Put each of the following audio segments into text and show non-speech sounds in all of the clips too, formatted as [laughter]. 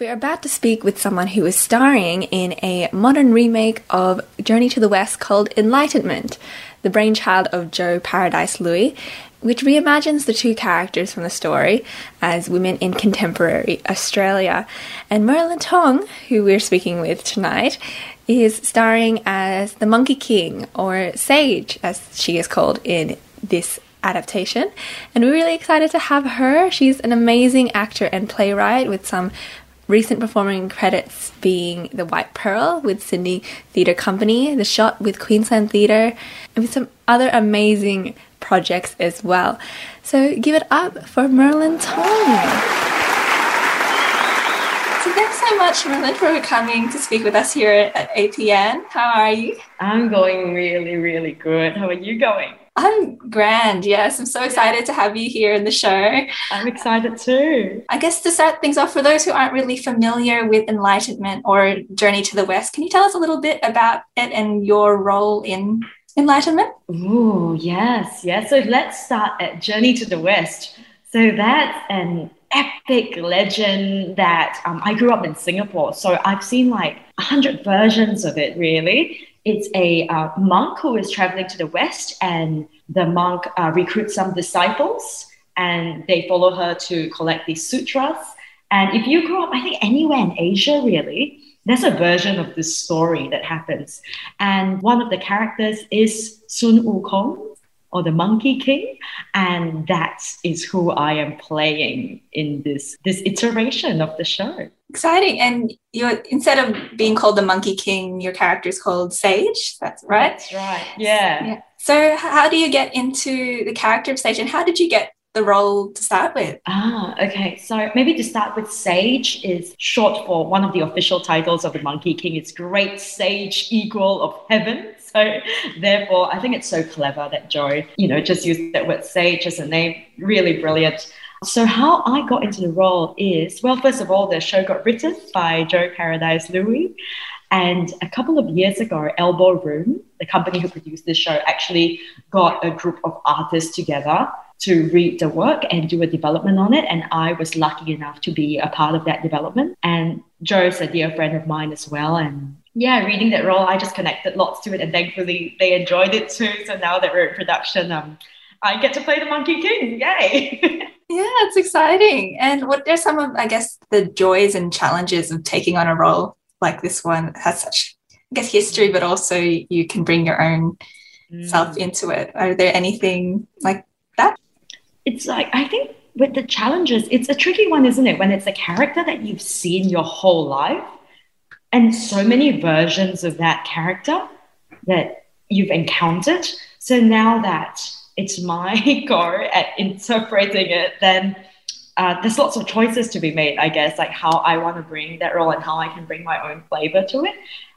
We're about to speak with someone who is starring in a modern remake of Journey to the West called Enlightenment, the brainchild of Joe Paradise Lui, which reimagines the two characters from the story as women in contemporary Australia. And Merlynn Tong, who we're speaking with tonight, is starring as the Monkey King, or Sage, as she is called in this adaptation. And we're really excited to have her. She's an amazing actor and playwright with some recent performing credits being The White Pearl with Sydney Theatre Company, The Shot with Queensland Theatre, and with some other amazing projects as well. So give it up for Merlynn Tong. So thanks so much, Merlynn, for coming to speak with us here at APN. How are you? I'm going really, really good. How are you going? I'm grand. Yes, I'm so excited to have you here in the show. I'm excited too. I guess to start things off, for those who aren't really familiar with Enlightenment or Journey to the West, can you tell us a little bit about it and your role in Enlightenment? Oh, yes, yes. So let's start at Journey to the West. So that's an epic legend that um, I grew up in Singapore. So I've seen like a hundred versions of it, really it's a uh, monk who is traveling to the West, and the monk uh, recruits some disciples, and they follow her to collect these sutras. And if you grow up, I think anywhere in Asia, really, there's a version of this story that happens. And one of the characters is Sun Wukong, or the Monkey King, and that is who I am playing in this this iteration of the show. Exciting! And you're instead of being called the Monkey King, your character is called Sage. That's right. That's right. Yeah. yeah. So, how do you get into the character of Sage, and how did you get the role to start with? Ah, okay. So maybe to start with, Sage is short for one of the official titles of the Monkey King. It's Great Sage Equal of Heaven. [laughs] So therefore, I think it's so clever that Joe, you know, just used that word Sage as a name. Really brilliant. So how I got into the role is, well, first of all, the show got written by Joe Paradise Lui. And a couple of years ago, Elbow Room, the company who produced this show, actually got a group of artists together to read the work and do a development on it. And I was lucky enough to be a part of that development. And Joe's a dear friend of mine as well. And yeah, reading that role, I just connected lots to it. And thankfully, they enjoyed it too. So now that we're in production, um, I get to play the Monkey King. Yay! [laughs] yeah, it's exciting. And what are some of, I guess, the joys and challenges of taking on a role like this one? Has such, I guess, history, but also you can bring your own mm. self into it. Are there anything like that? It's like, I think with the challenges, it's a tricky one, isn't it? When it's a character that you've seen your whole life and so many versions of that character that you've encountered. So now that it's my [laughs] go at interpreting it, then uh, there's lots of choices to be made, I guess, like how I want to bring that role and how I can bring my own flavor to it.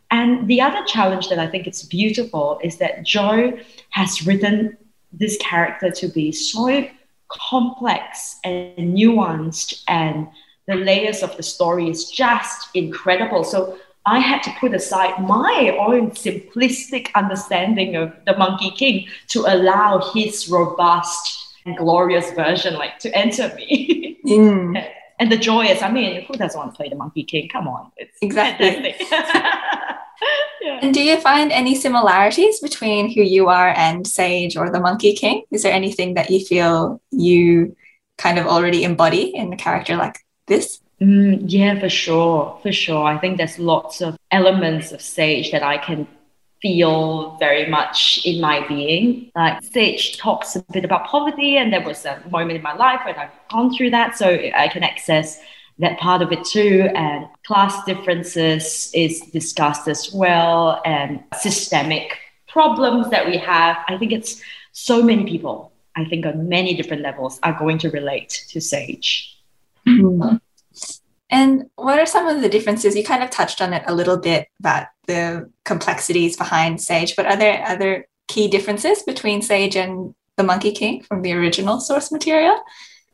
And the other challenge that I think it's beautiful is that Joe has written this character to be so complex and nuanced and the layers of the story is just incredible. So I had to put aside my own simplistic understanding of the Monkey King to allow his robust and glorious version like to enter me. [laughs] Mm. and the joy is, I mean, who doesn't want to play the Monkey King? Come on, it's exactly. [laughs] yeah. And do you find any similarities between who you are and Sage or the Monkey King? Is there anything that you feel you kind of already embody in a character like this? Mm, yeah, for sure, for sure. I think there's lots of elements of Sage that I can feel very much in my being. Like Sage talks a bit about poverty, and there was a moment in my life when I've gone through that, so I can access that part of it too. And class differences is discussed as well, and systemic problems that we have. I think it's so many people. I think on many different levels are going to relate to Sage. Mm-hmm. And what are some of the differences? You kind of touched on it a little bit about the complexities behind Sage, but are there other key differences between Sage and the Monkey King from the original source material?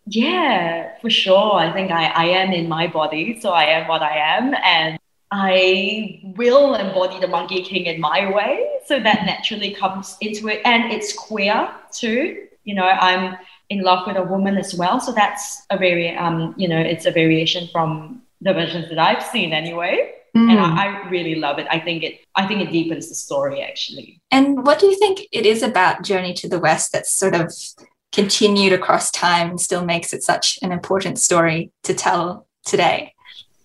Yeah, for sure. I think I, I am in my body, so I am what I am. And I will embody the Monkey King in my way. So that naturally comes into it. And it's queer too. You know, I'm in love with a woman as well. So that's a very, um, you know, it's a variation from the versions that I've seen anyway. Mm. And I, I, really love it. I think it I think it deepens the story actually. And what do you think it is about Journey to the West that's sort of continued across time and still makes it such an important story to tell today?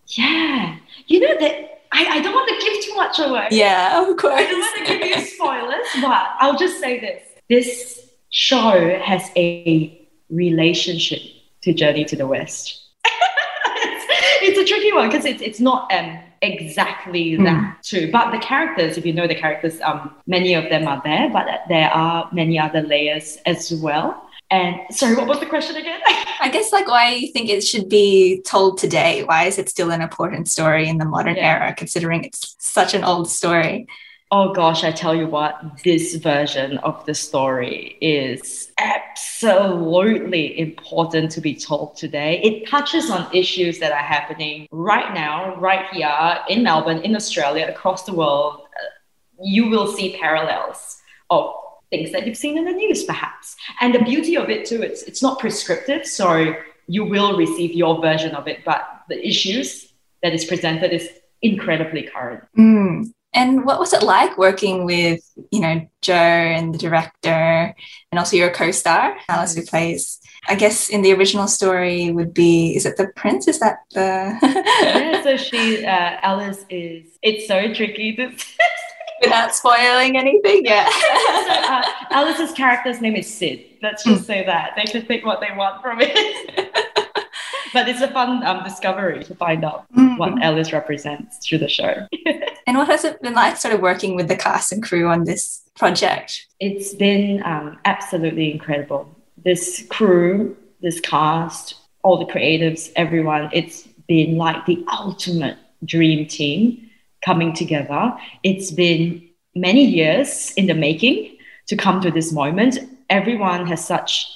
Yeah. You know that I, I don't want to give too much away. Yeah, of course. I don't want to give you [laughs] spoilers, but I'll just say this. This show has a relationship to Journey to the West. [laughs] it's, it's, a tricky one because it's, it's not um, exactly mm. that too. But the characters, if you know the characters, um, many of them are there, but there are many other layers as well. And sorry, what was the question again? [laughs] I guess like why you think it should be told today? Why is it still an important story in the modern yeah. era, considering it's such an old story? Oh gosh, I tell you what, this version of the story is absolutely important to be told today. It touches on issues that are happening right now, right here in Melbourne, in Australia, across the world. You will see parallels of things that you've seen in the news, perhaps. And the beauty of it too, it's it's not prescriptive, so you will receive your version of it, but the issues that is presented is incredibly current. Mm. And what was it like working with, you know, Joe and the director and also your co-star, Alice, who plays, I guess in the original story would be, is it the prince? Is that the... yeah, [laughs] so she, uh, Alice is, it's so tricky to [laughs] Without spoiling anything, yeah. [laughs] so, uh, Alice's character's name is Sid. Let's just mm. say that. They can pick what they want from it but it's a fun um, discovery to find out mm-hmm. what Alice represents through the show. And what has it been like sort of working with the cast and crew on this project? It's been um, absolutely incredible. This crew, this cast, all the creatives, everyone, it's been like the ultimate dream team coming together. It's been many years in the making to come to this moment. Everyone has such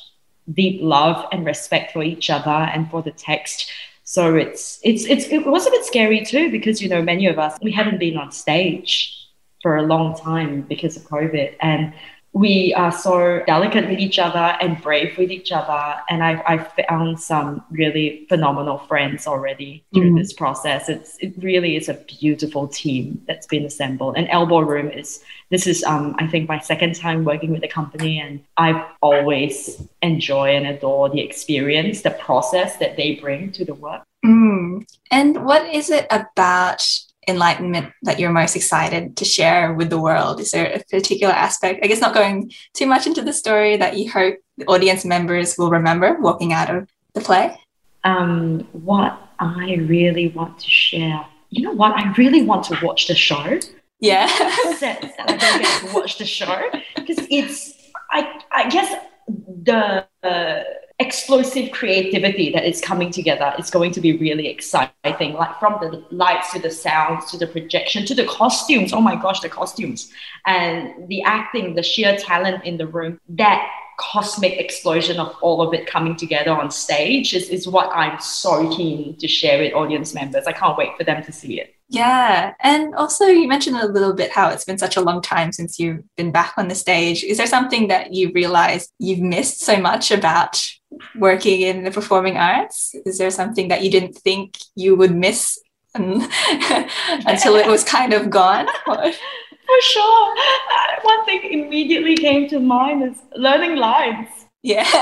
deep love and respect for each other and for the text. So it's it's it's it was a bit scary too because you know many of us we haven't been on stage for a long time because of COVID. And we are so delicate with each other and brave with each other. And I've, I've found some really phenomenal friends already through mm. this process. It's, it really is a beautiful team that's been assembled. And Elbow Room is, this is, um, I think, my second time working with the company. And I've always enjoy and adore the experience, the process that they bring to the work. Mm. And what is it about enlightenment that you're most excited to share with the world? Is there a particular aspect, I guess not going too much into the story, that you hope the audience members will remember walking out of the play? Um, what I really want to share, you know what? I really want to watch the show. Yeah. [laughs] that, that I don't get to watch the show because it's, I, I guess the, uh, explosive creativity that is coming together is going to be really exciting. Like from the lights to the sounds to the projection to the costumes. Oh my gosh, the costumes and the acting, the sheer talent in the room. That cosmic explosion of all of it coming together on stage is, is what I'm so keen to share with audience members. I can't wait for them to see it. Yeah. And also, you mentioned a little bit how it's been such a long time since you've been back on the stage. Is there something that you realized you've missed so much about working in the performing arts? Is there something that you didn't think you would miss [laughs] until it was kind of gone? [laughs] For sure. Uh, one thing immediately came to mind is learning lines. Yeah. [laughs]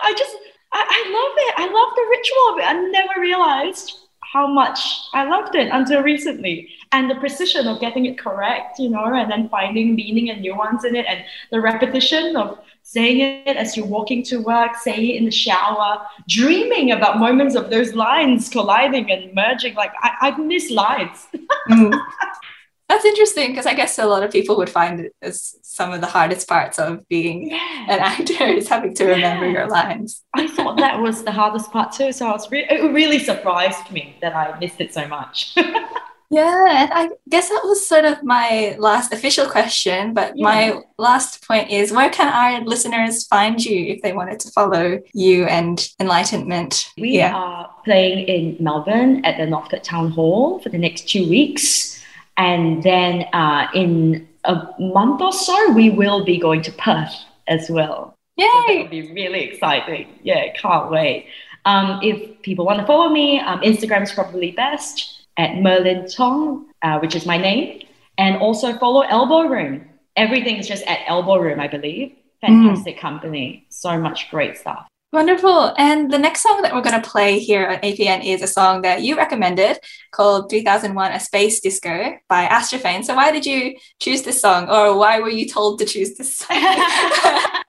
I just, I, I love it. I love the ritual of it. I never realized how much I loved it until recently. And the precision of getting it correct, you know, and then finding meaning and nuance in it, and the repetition of saying it as you're walking to work, saying it in the shower, dreaming about moments of those lines colliding and merging. Like, I, I've missed lines. mm. [laughs] That's interesting because I guess a lot of people would find it as some of the hardest parts of being yeah. an actor is having to remember yeah. your lines. I thought that was the hardest part too. So I was re- it really surprised me that I missed it so much. [laughs] yeah, and I guess that was sort of my last official question. But yeah. my last point is where can our listeners find you if they wanted to follow you and Enlightenment? We are playing in Melbourne at the Northcote Town Hall for the next two weeks. And then uh, in a month or so, we will be going to Perth as well. Yay! So that'll be really exciting. Yeah, can't wait. Um, if people want to follow me, um, Instagram is probably best at Merlynn Tong, uh, which is my name. And also follow Elbow Room. Everything is just at Elbow Room, I believe. Fantastic mm. company. So much great stuff. Wonderful. And the next song that we're going to play here at APN is a song that you recommended called 3001 A Space Disco by Astrophane. So, why did you choose this song, or why were you told to choose this song? [laughs]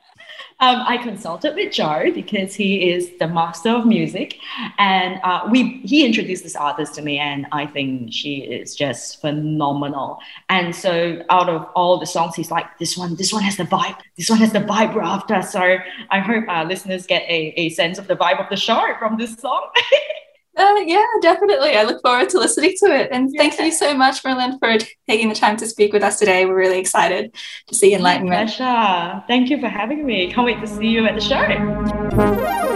Um, I consulted with Joe because he is the master of music, and uh, we he introduced this artist to me, and I think she is just phenomenal. And so, out of all the songs, he's like, "This one, this one has the vibe. This one has the vibe after." So, I hope our listeners get a, a sense of the vibe of the show from this song. [laughs] Uh, yeah, definitely. I look forward to listening to it. And yeah. thank you so much, Merlynn, for taking the time to speak with us today. We're really excited to see Enlightenment. Pleasure. Thank you for having me. Can't wait to see you at the show.